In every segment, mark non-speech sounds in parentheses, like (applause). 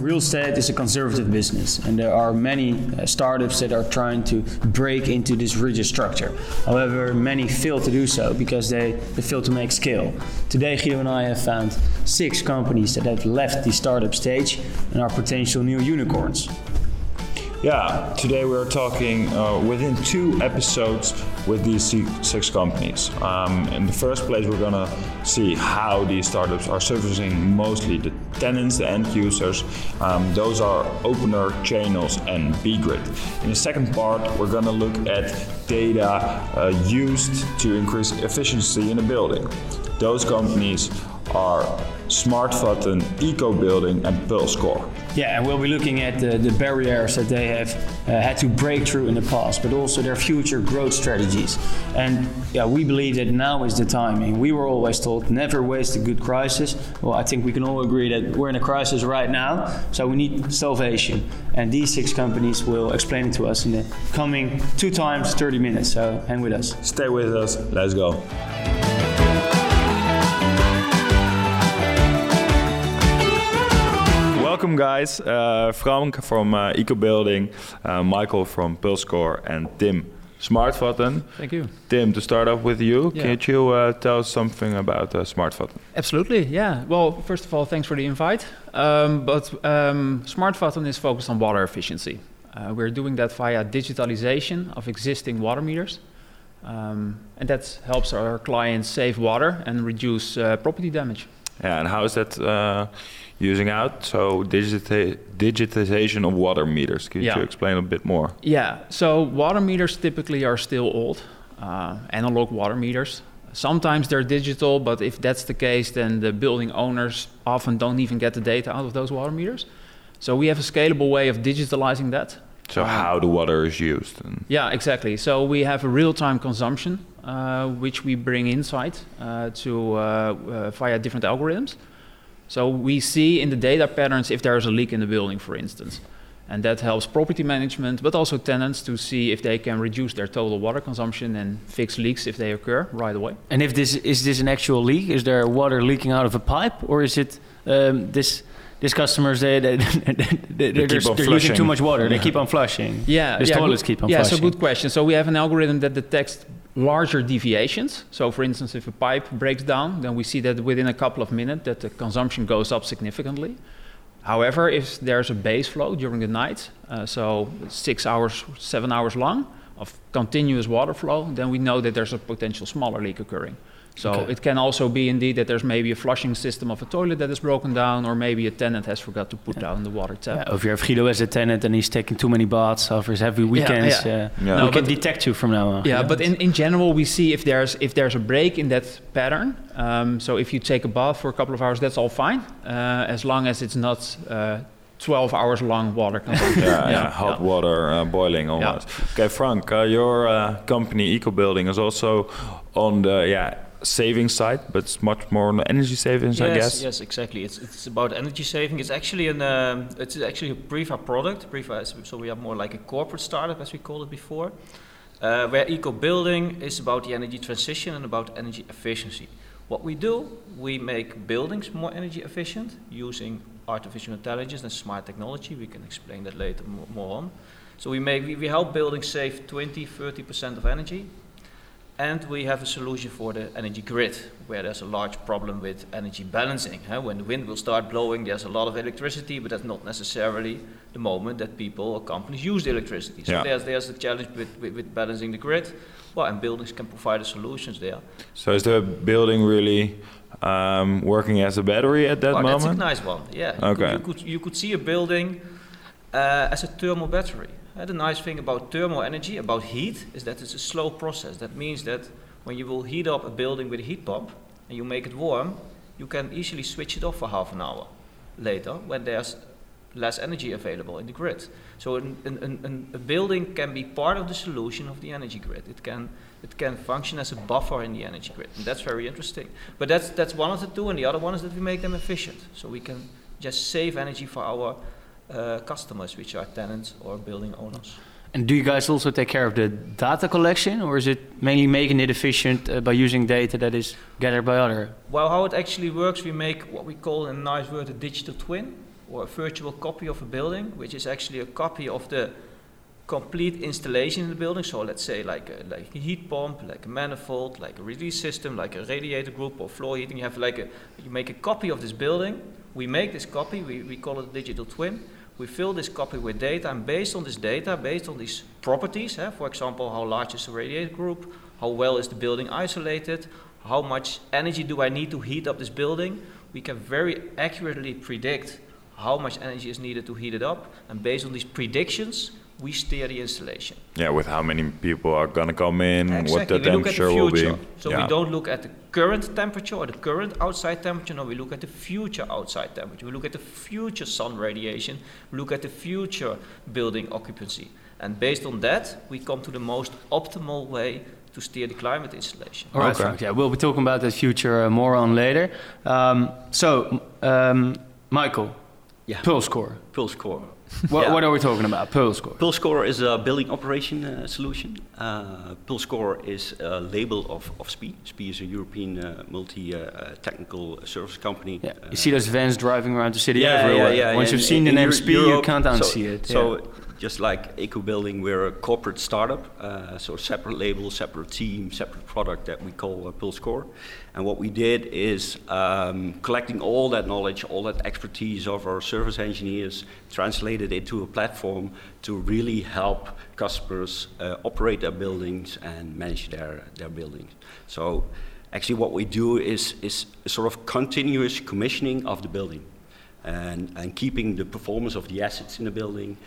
real estate is a conservative business, and there are many uh, startups that are trying to break into this rigid structure. However, many fail to do so because they, they fail to make scale. Today, Guido and I have found six companies that have left the startup stage and are potential new unicorns. Yeah, today we're talking uh, within two episodes with these six companies. Um, in the first place, we're gonna see how these startups are servicing mostly the tenants, the end users. Um, those are Opener, Channels, and BGrid. In the second part, we're gonna look at data uh, used to increase efficiency in a building. Those companies are SmartVatten, Eco Building, and PulseCore. Yeah, and we'll be looking at the, the barriers that they have uh, had to break through in the past, but also their future growth strategies. And yeah, we believe that now is the timing. We were always told never waste a good crisis. Well, I think we can all agree that we're in a crisis right now, so we need salvation. And these six companies will explain it to us in the coming two times 30 minutes. So hang with us. Stay with us. Let's go. Welcome, guys. Uh, Frank from uh, Eco Building, uh, Michael from PulseCore, and Tim SmartVatten. Thank you. Tim, to start off with you, yeah. can you uh, tell us something about uh, SmartVatten? Absolutely, yeah. Well, first of all, thanks for the invite. Um, but um, SmartVatten is focused on water efficiency. Uh, we're doing that via digitalization of existing water meters. Um, and that helps our clients save water and reduce uh, property damage. Yeah, and how is that uh, using out? So digita digitization of water meters. Could yeah. you explain a bit more? Yeah. So water meters typically are still old, uh, analog water meters. Sometimes they're digital, but if that's the case, then the building owners often don't even get the data out of those water meters. So we have a scalable way of digitalizing that. So how the water is used? yeah, exactly. So we have a real-time consumption, uh, which we bring insight uh, to uh, uh, via different algorithms. So we see in the data patterns if there is a leak in the building, for instance. And that helps property management, but also tenants to see if they can reduce their total water consumption and fix leaks if they occur right away. And if this is this an actual leak? Is there water leaking out of a pipe, or is it um, this? These customers, (laughs) they, they, they, they are they're using too much water. Yeah. They keep on flushing. Yeah, the yeah, toilets keep on yeah, flushing. Yeah, so good question. So we have an algorithm that detects larger deviations. So for instance, if a pipe breaks down, then we see that within a couple of minutes that the consumption goes up significantly. However, if there's a base flow during the night, uh, so six hours, seven hours long of continuous water flow, then we know that there's a potential smaller leak occurring. So okay. it can also be indeed that there's maybe a flushing system of a toilet that is broken down, or maybe a tenant has forgot to put yeah. down the water tap. Yeah, if you have Guido as a tenant and he's taking too many baths over his heavy weekends, yeah, uh, no, we can detect you from now on. Yeah, but in, in general, we see if there's if there's a break in that pattern. Um, so if you take a bath for a couple of hours, that's all fine, uh, as long as it's not. Uh, 12 hours long water consumption. (laughs) yeah, yeah, hot water uh, boiling almost. Okay, Frank, uh, your uh, company Eco Building is also on the yeah saving side, but it's much more on the energy savings, yes, I guess. Yes, exactly. It's it's about energy saving. It's actually an um, it's actually a Priva product. Priva, so we have more like a corporate startup, as we called it before, uh, where eco building is about the energy transition and about energy efficiency. What we do, we make buildings more energy efficient using artificial intelligence and smart technology. We can explain that later more on. So we make we, we help buildings save 20, 30 percent of energy and we have a solution for the energy grid, where there's a large problem with energy balancing. Huh? When the wind will start blowing, there's a lot of electricity, but that's not necessarily the moment that people or companies use the electricity. So yeah. there's, there's a challenge with, with, with, balancing the grid. Well, and buildings can provide the solutions there. So is the building really um, working as a battery at that well, moment? That's a nice one, yeah. You okay. Could, you, could, you could see a building uh, as a thermal battery. Uh, the nice thing about thermal energy, about heat, is that it's a slow process. That means that when you will heat up a building with a heat pump and you make it warm, you can easily switch it off for half an hour later when there's less energy available in the grid. So an, an, an, a building can be part of the solution of the energy grid. It can it can function as a buffer in the energy grid, and that's very interesting. But that's that's one of the two, and the other one is that we make them efficient, so we can just save energy for our uh, customers, which are tenants or building owners. And do you guys also take care of the data collection, or is it mainly making it efficient uh, by using data that is gathered by other? Well, how it actually works, we make what we call in a nice word a digital twin or a virtual copy of a building, which is actually a copy of the complete installation in the building. So let's say like a, like a heat pump, like a manifold, like a release system, like a radiator group or floor heating. You have like a you make a copy of this building. We make this copy. We, we call it a digital twin. We fill this copy with data, and based on this data, based on these properties, eh, for example, how large is the radiator group, how well is the building isolated, how much energy do I need to heat up this building, we can very accurately predict how much energy is needed to heat it up, and based on these predictions, we steer the installation. Yeah, with how many people are gonna come in, Exactly. what the we look at temperature the will be. future. So yeah. we don't look at the current temperature or the current outside temperature. No, we look at the future outside temperature. We look at the future sun radiation. We look at the future building occupancy. And based on that, we come to the most optimal way to steer the climate installation. All right, Okay. Frank. Yeah, we'll be talking about the future uh, more on later. Um, so, um, Michael, Yeah. Pulse Core. Pulse Core. What, Yeah. what are we talking about? Pulse Core. Pulse Core is a building operation uh, solution. Uh, Pulse Core is a label of, of SPIE. SPIE is a European uh, multi-technical service company. Yeah, Uh, you see those vans driving around the city yeah, everywhere. yeah, yeah. Once you've seen the name Eu- SPIE, you can't so- unsee it. So. Just like Eco Building, we're a corporate startup, uh, so separate label, separate team, separate product that we call uh, Pulse Core. And what we did is um, collecting all that knowledge, all that expertise of our service engineers, translated into a platform to really help customers uh, operate their buildings and manage their, their buildings. So actually what we do is, is sort of continuous commissioning of the building and, and keeping the performance of the assets in the building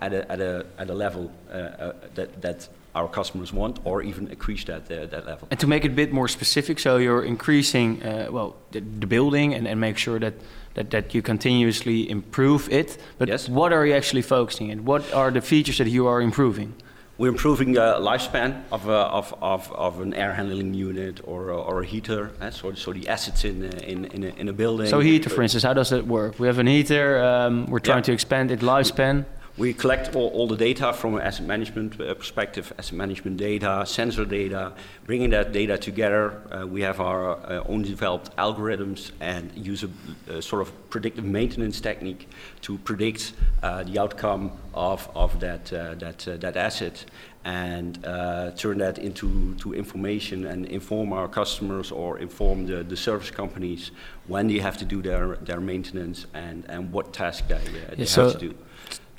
at, a, at, a, at a level uh, uh, that, that our customers want or even increase that, uh, that level. And to make it a bit more specific, so you're increasing, uh, well, the, the building and, and make sure that, that, that you continuously improve it. But Yes. what are you actually focusing on? What are the features that you are improving? We're improving the lifespan of, a, of, of, of an air handling unit or, a- or a heater, uh, so, so the assets in, uh, in, in, a, in a building. So heater, for instance, how does that work? We have a heater, um, we're trying Yeah. to expand its lifespan. We collect all, all the data from an asset management uh, perspective, asset management data, sensor data, bringing that data together. Uh, we have our uh, own developed algorithms and use a, uh sort of predictive maintenance technique to predict uh, the outcome of, of that, uh, that, that asset and uh, turn that into to information and inform our customers or inform the, the service companies when they have to do their, their maintenance and, and what task they, uh, they so- have to do.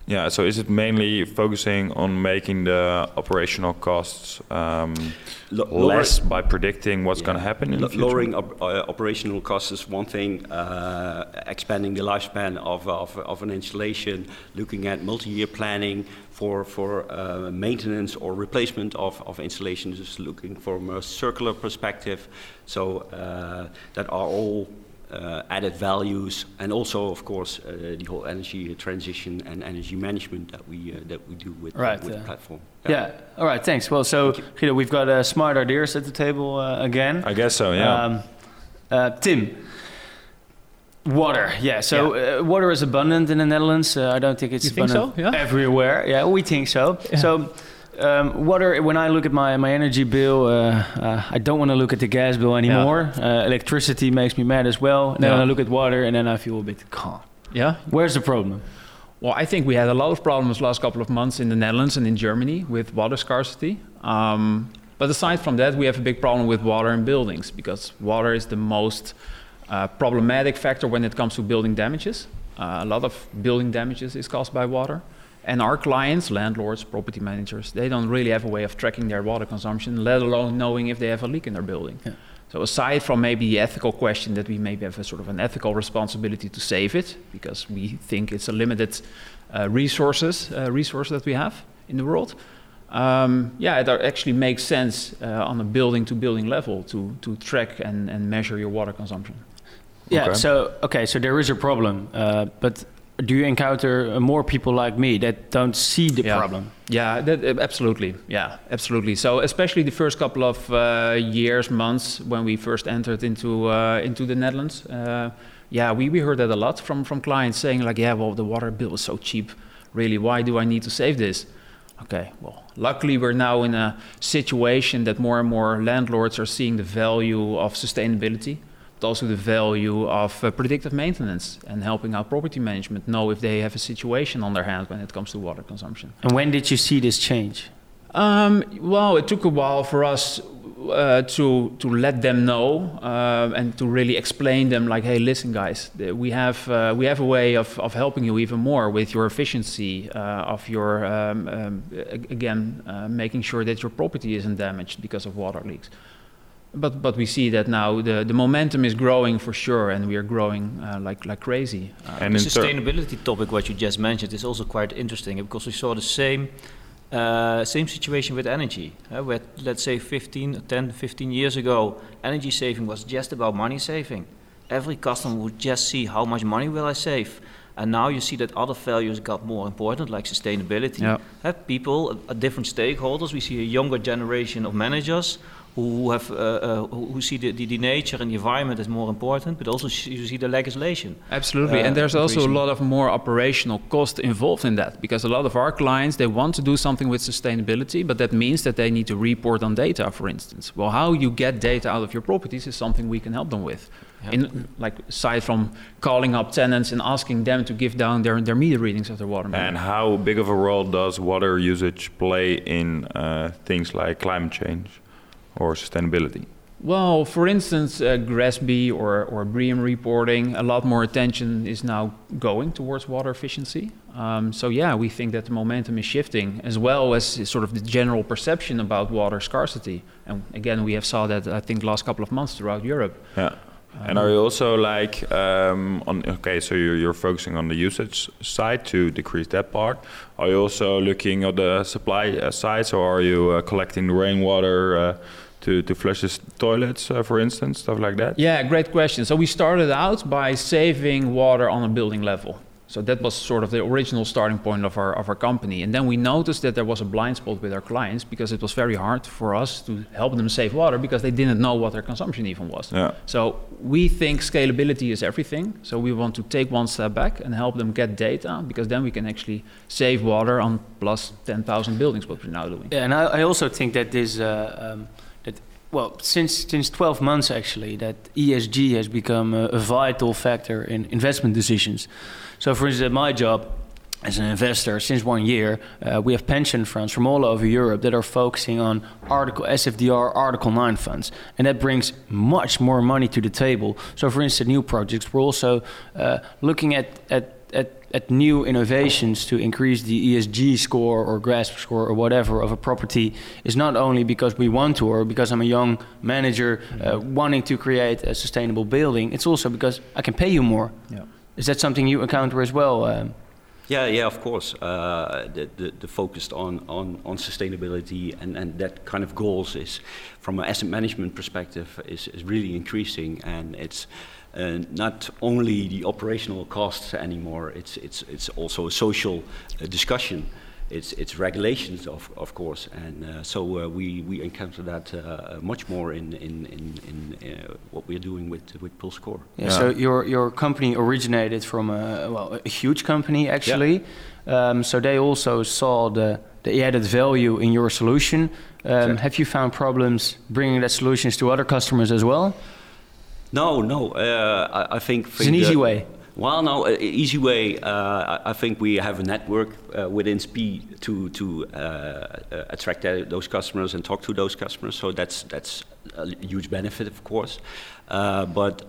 Yeah, so is it mainly focusing on making the operational costs um, lower- less by predicting what's going to happen in Lo- the future? Lowering op- uh, operational costs is one thing. Uh, expanding the lifespan of, of, of an installation, looking at multi-year planning for, for uh, maintenance or replacement of, of installations, looking from a circular perspective. So uh, that are all uh, added values, and also, of course, uh, the whole energy transition and energy management that we uh, that we do with, Right, with uh, the platform. Yeah. All right. Thanks. Well, so you Guido, we've got uh, smart ideas at the table uh, again. I guess so, yeah. Um, uh, Tim. Water, yeah. So Uh, water is abundant in the Netherlands. Uh, I don't think it's You think so? Yeah? everywhere. Yeah, we think so. So um, water. When I look at my my energy bill, uh, uh, I don't want to look at the gas bill anymore. Uh, electricity makes me mad as well. And then Yeah. I look at water, and then I feel a bit calm. Yeah. Where's the problem? Well, I think we had a lot of problems last couple of months in the Netherlands and in Germany with water scarcity. Um, but aside from that, we have a big problem with water in buildings because water is the most uh, problematic factor when it comes to building damages. Uh, a lot of building damages is caused by water. And our clients, landlords, property managers, they don't really have a way of tracking their water consumption, let alone knowing if they have a leak in their building. Yeah. So aside from maybe the ethical question that we maybe have a sort of an ethical responsibility to save it because we think it's a limited uh, resources uh, resource that we have in the world. Um, yeah, it actually makes sense uh, on a building to building level to to track and, and measure your water consumption. Yeah. Okay. So okay, so there is a problem, uh, but do you encounter more people like me that don't see the Yeah. problem? Yeah, that, uh, absolutely. Yeah, absolutely. So especially the first couple of uh, years, months when we first entered into uh, into the Netherlands, uh, yeah, we, we heard that a lot from from clients saying like, yeah, well, the water bill is so cheap. Really, why do I need to save this? Okay, well, luckily we're now in a situation that more and more landlords are seeing the value of sustainability. But also the value of uh, predictive maintenance and helping our property management know if they have a situation on their hands when it comes to water consumption. And when did you see this change? Um, well, it took a while for us uh, to to let them know uh, and to really explain them like, hey, listen, guys, we have uh, we have a way of, of helping you even more with your efficiency uh, of your um, um, again uh, making sure that your property isn't damaged because of water leaks. But but we see that now the, the momentum is growing for sure, and we are growing uh, like like crazy. and the sustainability topic, what you just mentioned, is also quite interesting because we saw the same uh, same situation with energy. Uh, where, let's say 15, 10, 15 years ago, energy saving was just about money saving. Every customer would just see how much money will I save. And now you see that other values got more important, like sustainability. Yep. Uh, people, uh, different stakeholders. We see a younger generation of managers who have uh, uh, who see the, the, the, nature and the environment as more important, but also you see the legislation. Absolutely, uh, and there's also a lot of more operational cost involved in that because a lot of our clients they want to do something with sustainability, but that means that they need to report on data, for instance. Well, how you get data out of your properties is something we can help them with. Yep. In, like aside from calling up tenants and asking them to give down their, their meter readings of their water meter. And how big of a role does water usage play in uh, things like climate change? Or sustainability? Well, for instance, uh, GRESB or, or BREEAM reporting, a lot more attention is now going towards water efficiency. Um, so, yeah, we think that the momentum is shifting, as well as sort of the general perception about water scarcity. And again, we have saw that, I think, last couple of months throughout Europe. Yeah. And are you also like um, on? Okay, so you're, you're focusing on the usage side to decrease that part. Are you also looking at the supply uh, side? So are you uh, collecting rainwater? Uh, to, to flush the toilets, uh, for instance, stuff like that? Yeah, great question. So we started out by saving water on a building level. So that was sort of the original starting point of our of our company. And then we noticed that there was a blind spot with our clients because it was very hard for us to help them save water because they didn't know what their consumption even was. Yeah. So we think scalability is everything. So we want to take one step back and help them get data because then we can actually save water on plus 10,000 buildings, what we're now doing. Yeah, and I, I also think that this. Uh, um, well, since since 12 months actually, that ESG has become a, a, vital factor in investment decisions. So, for instance, at my job as an investor, since one year, uh, we have pension funds from all over Europe that are focusing on Article SFDR, Article 9 funds, and that brings much more money to the table. So, for instance, new projects, we're also uh, looking at at at at new innovations to increase the ESG score or GRESB score or whatever of a property is not only because we want to or because I'm a young manager uh, wanting to create a sustainable building. It's also because I can pay you more. Yeah. Is that something you encounter as well? Um, yeah, yeah, of course. Uh, the, the, the focus on, on, on sustainability and, and that kind of goals is, from an asset management perspective, is, is really increasing, and it's uh, not only the operational costs anymore. It's it's it's also a social uh, discussion. It's it's regulations of of course, and uh, so uh, we we encounter that uh, much more in in in, in uh, what we're doing with with PulseCore. Yeah, yeah, So your your company originated from a well a huge company actually. Yeah. Um, so they also saw the the added value in your solution. Um, exactly. Have you found problems bringing that solutions to other customers as well? No, no. Uh, I, I, think it's an easy way. Well, no, easy way. Uh, I think we have a network uh, within SPIE to to uh, uh, attract those customers and talk to those customers. So that's that's a huge benefit, of course. Uh, but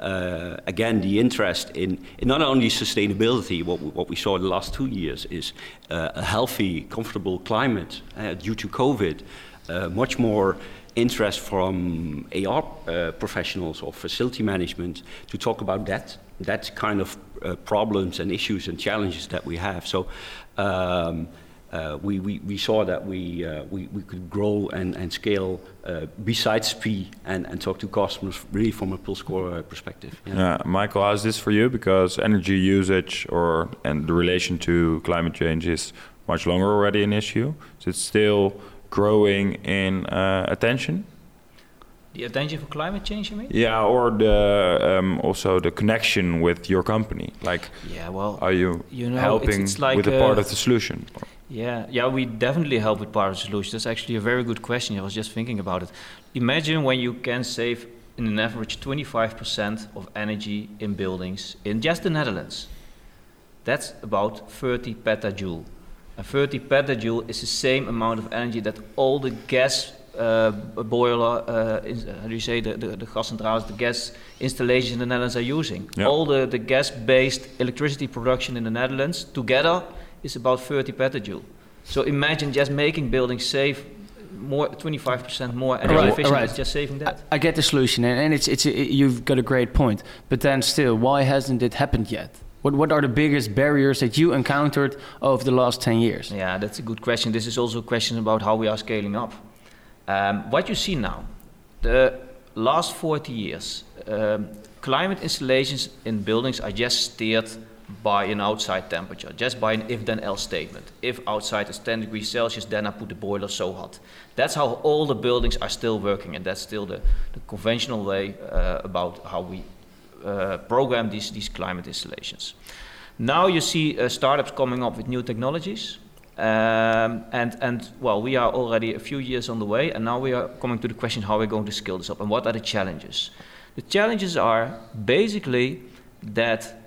again, the interest in, in, not only sustainability, what we, what we saw in the last two years is a healthy, comfortable climate due to COVID, much more interest from AR uh, professionals or facility management to talk about that, that kind of uh, problems and issues and challenges that we have. So um, uh, we, we, we, saw that we, uh, we, we could grow and, and scale uh, besides SPIE and, and talk to customers really from a PulseCore score perspective. Yeah. Michael, how's this for you? Because energy usage or and the relation to climate change is much longer already an issue. So it's still growing in uh, attention. The attention for climate change, you mean? Yeah, or the um, also the connection with your company. Like, yeah, well, are you, you know, helping it's, it's like with a part of the solution? Yeah, yeah, we definitely help with part of the solution. That's actually a very good question. I was just thinking about it. Imagine when you can save in an average 25% of energy in buildings in just the Netherlands. That's about 30 petajoule. And 30 petajoule is the same amount of energy that all the gas uh, boiler, uh, in, how do you say, the, the, the gas the gas installations in the Netherlands are using. Yeah. All the, the gas-based electricity production in the Netherlands together is about 30 petajoule. So imagine just making buildings safe more 25% more energy Right, efficient right. just saving that. I get the solution, and, and it's it's you've got a great point. But then still, why hasn't it happened yet? What what are the biggest barriers that you encountered over the last ten years? Yeah, that's a good question. This is also a question about how we are scaling up. Um, what you see now, the last 40 years, um, climate installations in buildings are just steered by an outside temperature, just by an if then else statement. If outside is 10 degrees Celsius, then I put the boiler so hot. That's how all the buildings are still working, and that's still the, the conventional way uh, about how we uh, program these, these climate installations. Now you see uh, startups coming up with new technologies. Um, and, and well, we are already a few years on the way, and now we are coming to the question how we're going to scale this up and what are the challenges. The challenges are basically that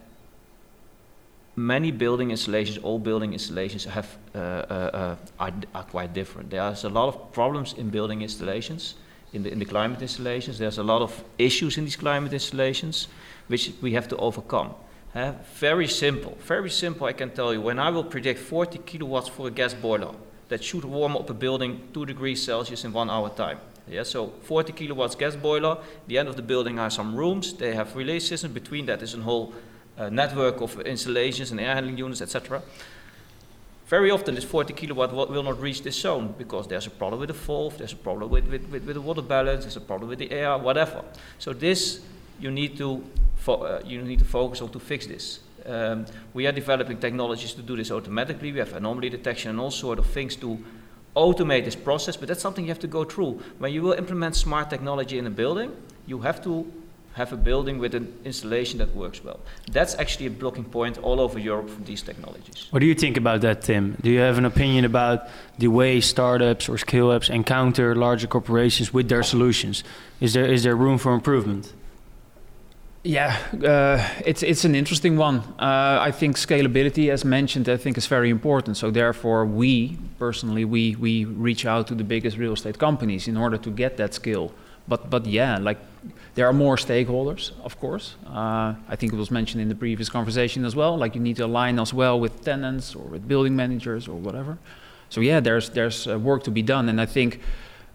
many building installations, all building installations have, uh, uh, uh, are, are quite different. There's a lot of problems in building installations, in the, in the climate installations. There's a lot of issues in these climate installations, which we have to overcome. Uh, very simple, very simple. I can tell you. When I will predict 40 kilowatts for a gas boiler that should warm up a building 2 degrees Celsius in one hour time. Yeah, so 40 kilowatts gas boiler. The end of the building are some rooms. They have relay systems. Between that is a whole uh, network of installations and air handling units, etc. Very often, this 40 kilowatt will, not reach this zone because there's a problem with the valve, there's a problem with, with, with, with the water balance, there's a problem with the air, whatever. So this you need to uh, you need to focus on to fix this. Um, we are developing technologies to do this automatically. We have anomaly detection and all sort of things to automate this process, but that's something you have to go through. When you will implement smart technology in a building, you have to have a building with an installation that works well. That's actually a blocking point all over Europe for these technologies. What do you think about that, Tim? Do you have an opinion about the way startups or scale ups encounter larger corporations with their solutions? Is there is there room for improvement? Yeah, uh, it's it's an interesting one. Uh, I think scalability, as mentioned, I think is very important. So therefore, we personally we we reach out to the biggest real estate companies in order to get that skill. But but yeah, like there are more stakeholders, of course. Uh, I think it was mentioned in the previous conversation as well. Like you need to align as well with tenants or with building managers or whatever. So yeah, there's there's uh, work to be done, and I think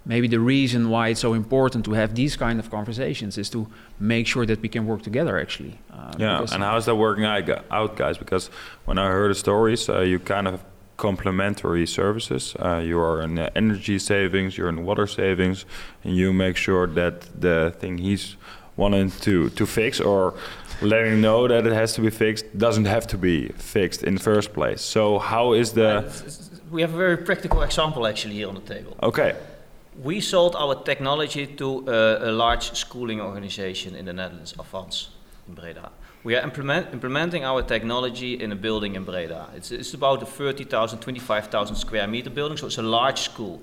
maybe the reason why it's so important to have these kind of conversations is to make sure that we can work together actually. Uh, yeah, and how's that working out, guys? Because when I heard the stories, uh, you kind of complementary services. Uh, you are in energy savings, you're in water savings, and you make sure that the thing he's wanting to, to fix or letting know that it has to be fixed doesn't have to be fixed in the first place. So how is the... We have a very practical example actually here on the table. Okay. We sold our technology to a, a large schooling organization in the Netherlands, Avans, in Breda. We are implement, implementing our technology in a building in Breda. It's, it's about a 30,000, 25,000 square meter building, so it's a large school.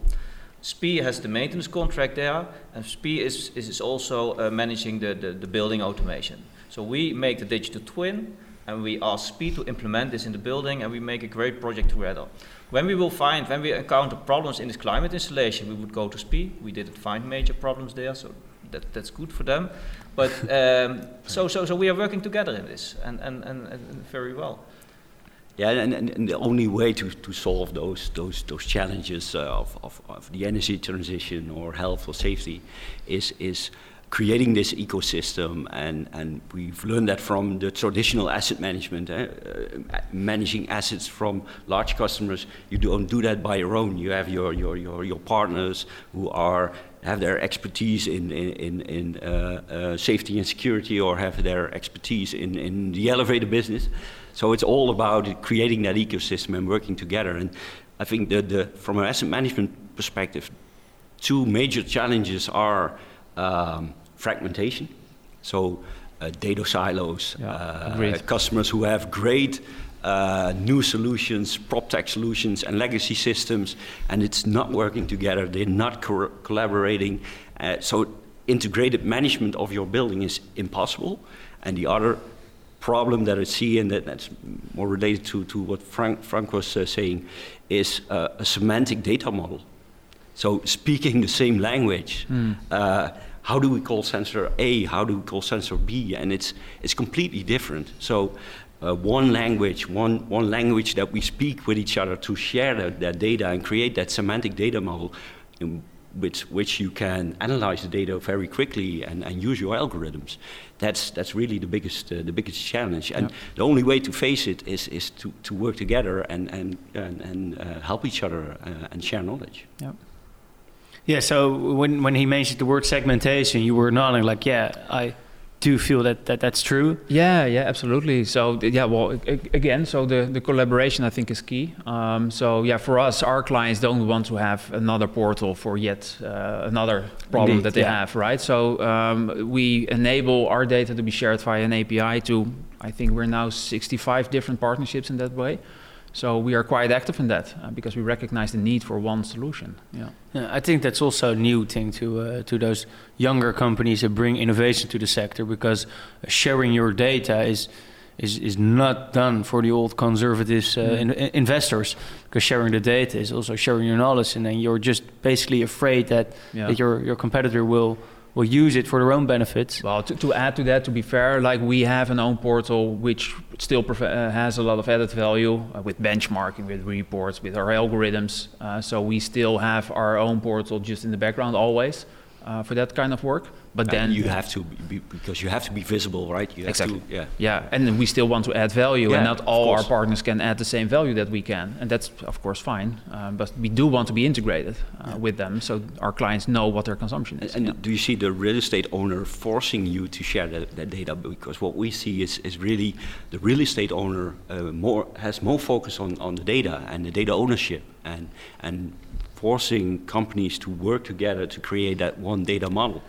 SPIE has the maintenance contract there, and SPIE is, is also uh, managing the, the, the, building automation. So we make the digital twin, and we ask SPIE to implement this in the building, and we make a great project together. When we will find, when we encounter problems in this climate installation, we would go to SPIE. We didn't find major problems there, so that, that's good for them. But (laughs) um, so, so, so we are working together in this, and, and, and, and very well. Yeah, and, and, and, the only way to, to solve those those those challenges uh, of, of, of, the energy transition or health or safety is is creating this ecosystem, and, and we've learned that from the traditional asset management, eh? uh, managing assets from large customers. You don't do that by your own. You have your your your, your partners who are have their expertise in, in, in uh, uh, safety and security or have their expertise in, in the elevator business. So it's all about creating that ecosystem and working together. And I think that the, from an asset management perspective, two major challenges are um, fragmentation. So uh, data silos, yeah, uh, customers who have great uh, new solutions, prop tech solutions, and legacy systems, and it's not working together. They're not co- collaborating. Uh, so integrated management of your building is impossible. And the other problem that I see, and that, that's more related to, to what Frank, Frank was uh, saying, is uh, a semantic data model. So speaking the same language, mm. uh, how do we call sensor A? How do we call sensor B? And it's it's completely different. So. Uh, one language, one, one language that we speak with each other to share that, that data and create that semantic data model in which, which you can analyze the data very quickly and, and use your algorithms. That's, that's really the biggest, uh, the biggest challenge. And the only way to face it is, is to, to work together and, and, and, and uh, help each other uh, and share knowledge. Yep. Yeah, so when, when he mentioned the word segmentation, you were nodding like, yeah, I do you feel that, that that's true. Yeah, yeah, absolutely. So yeah, well, again, so the, the collaboration I think is key. Um, so yeah, for us, our clients don't want to have another portal for yet uh, another problem Indeed, that they yeah. have, right? So um, we enable our data to be shared via an API to, I think we're now 65 different partnerships in that way. So we are quite active in that uh, because we recognize the need for one solution. Yeah. yeah I think that's also a new thing to uh, to those younger companies that bring innovation to the sector because sharing your data is is is not done for the old conservative uh, mm. in, investors because sharing the data is also sharing your knowledge and then you're just basically afraid that, yeah. that your your competitor will will use it for their own benefits. Well, to, to add to that, to be fair, like we have an own portal which still uh, has a lot of added value uh, with benchmarking, with reports, with our algorithms. Uh, so we still have our own portal just in the background always uh, for that kind of work. But then you have to be, because you have to be visible, right? You exactly. To, yeah. Yeah, and we still want to add value, yeah, and not all our partners can add the same value that we can, and that's of course fine. Um, but we do want to be integrated uh, yeah. with them, so our clients know what their consumption is. And, and do you see the real estate owner forcing you to share that, that data? Because what we see is, is really the real estate owner uh, more has more focus on, on the data and the data ownership and and forcing companies to work together to create that one data model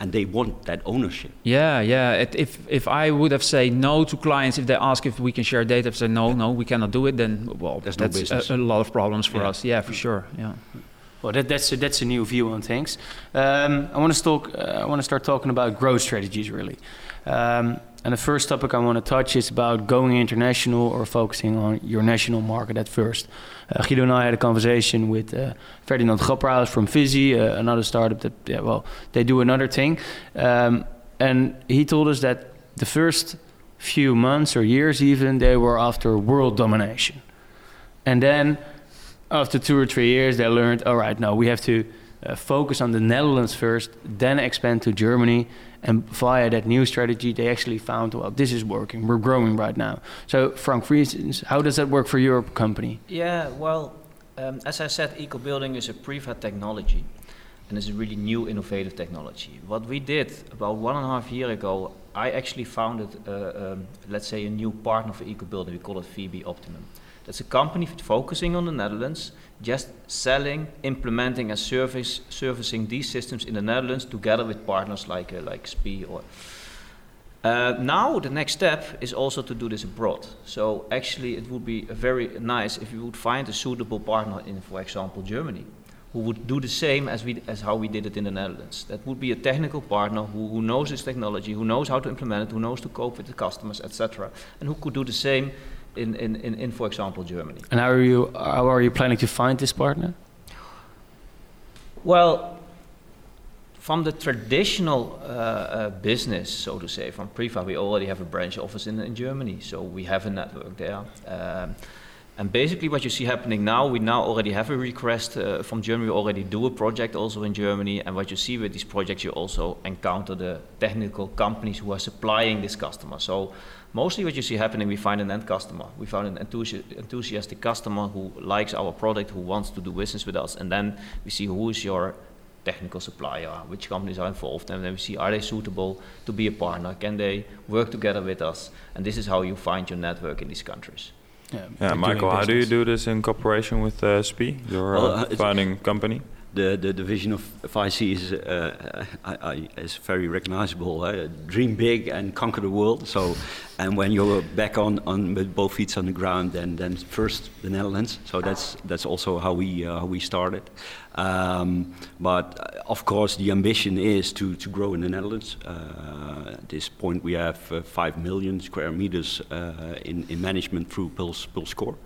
and they want that ownership. Yeah, yeah. It, if if I would have said no to clients if they ask if we can share data, if they say no, no, we cannot do it, then well, There's that's no a, a, lot of problems for yeah. us. Yeah, for sure. Yeah. Well, that, that's a, that's a new view on things. Um, I want to talk. Uh, I want to start talking about growth strategies, really. Um, and the first topic I want to touch is about going international or focusing on your national market at first. Uh, Guido and I had a conversation with uh, Ferdinand Grapperhaus from Visi, uh, another startup that, yeah, well, they do another thing. Um, and he told us that the first few months or years, even, they were after world domination. And then after two or three years, they learned, all right, now we have to uh, focus on the Netherlands first, then expand to Germany. And via that new strategy, they actually found, well, this is working. We're growing right now. So, Frank, for instance, how does that work for your company? Yeah, well, um, as I said, eco building is a Priva technology and it's a really new innovative technology. What we did about one and a half year ago, I actually founded, uh, um, let's say, a new partner for eco building. We call it VB Optimum. That's a company focusing on the Netherlands, just selling, implementing, and service, servicing these systems in the Netherlands together with partners like uh, like SPIE or. Uh, now the next step is also to do this abroad. So actually, it would be very nice if you would find a suitable partner in, for example, Germany, who would do the same as we as how we did it in the Netherlands. That would be a technical partner who, who knows this technology, who knows how to implement it, who knows to cope with the customers, etc., and who could do the same in, in, in, in, for example, Germany. And how are you how are you planning to find this partner? Well, from the traditional uh, uh, business, so to say, from Priva, we already have a branch office in, in Germany, so we have a network there. Um, and basically, what you see happening now, we now already have a request uh, from Germany. We already do a project also in Germany. And what you see with these projects, you also encounter the technical companies who are supplying this customer. So mostly what you see happening, we find an end customer. We find an enthusi enthusiastic customer who likes our product, who wants to do business with us, and then we see who is your technical supplier, which companies are involved, and then we see are they suitable to be a partner, can they work together with us, and this is how you find your network in these countries. Yeah, yeah Michael, how do you do this in cooperation with uh, SPIE, your well, uh, founding company? The, the, the vision of IC is, uh, I, I, is very recognizable. Uh, dream big and conquer the world. So and when you're back on, on with both feet on the ground, then then first the Netherlands. So that's that's also how we uh, how we started. Um, but uh, of course, the ambition is to, to grow in the Netherlands. Uh, at this point, we have uh, five million square meters in, in management through Pulse, Pulse Core.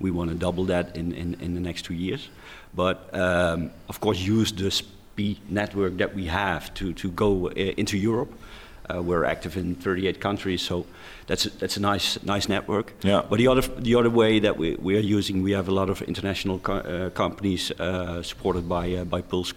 We want to double that in, in, in the next two years. But um, of course, use the SPIE network that we have to, to go uh, into Europe. Uh, we're active in 38 countries, so that's a, that's a nice nice network. Yeah. But the other the other way that we, we are using, we have a lot of international co- uh, companies uh, supported by uh, by Pulse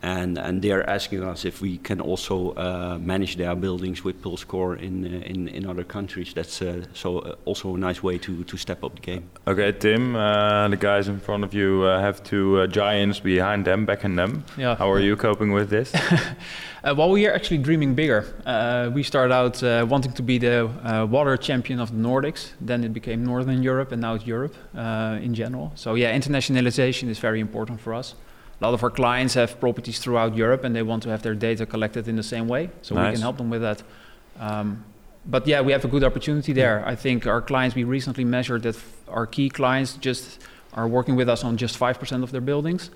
Core, and and they're asking us if we can also uh, manage their buildings with Pulse Core in uh, in in other countries. That's uh, so uh, also a nice way to to step up the game. Okay, Tim, uh, the guys in front of you uh, have two uh, giants behind them, backing them. Yeah. How are you coping with this? (laughs) Uh, well, we are actually dreaming bigger. Uh, we started out uh, wanting to be the uh, water champion of the Nordics. Then it became Northern Europe, and now it's Europe uh, in general. So yeah, internationalization is very important for us. A lot of our clients have properties throughout Europe, and they want to have their data collected in the same way. So we can help them with that. Um, but yeah, we have a good opportunity there. I think our clients. We recently measured that f- our key clients just are working with us on just five percent of their buildings.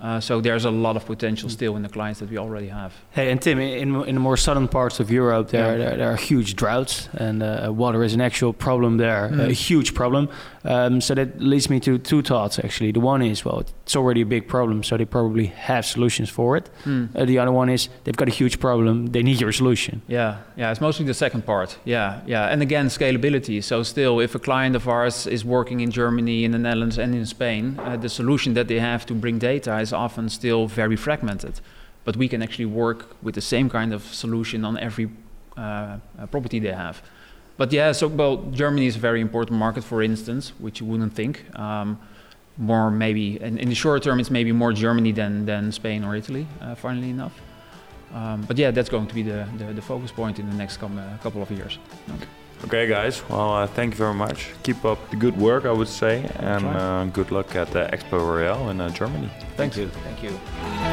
Uh, so there's a lot of potential still in the clients that we already have. Hey, and Tim, in, in the more southern parts of Europe, there, Yeah. there, there are huge droughts, and uh, water is an actual problem there, a Mm. huge problem. Um, so that leads me to two thoughts actually. The one is, well, it's already a big problem, so they probably have solutions for it. Hmm. Uh, the other one is, they've got a huge problem, they need your solution. Yeah, yeah, it's mostly the second part. Yeah, yeah, and again, scalability. So still, if a client of ours is working in Germany, in the Netherlands, and in Spain, uh, the solution that they have to bring data is often still very fragmented. But we can actually work with the same kind of solution on every uh, uh, property they have. But yeah, so well, Germany is a very important market, for instance, which you wouldn't think. Um, more maybe, in, in the short term, it's maybe more Germany than, than Spain or Italy, uh, funnily enough. Um, but yeah, that's going to be the, the, the focus point in the next com- uh, couple of years. okay, guys. Well, uh, thank you very much. Keep up the good work, I would say, and uh, good luck at the Expo Real in uh, Germany. Thanks. Thank you. Thank you.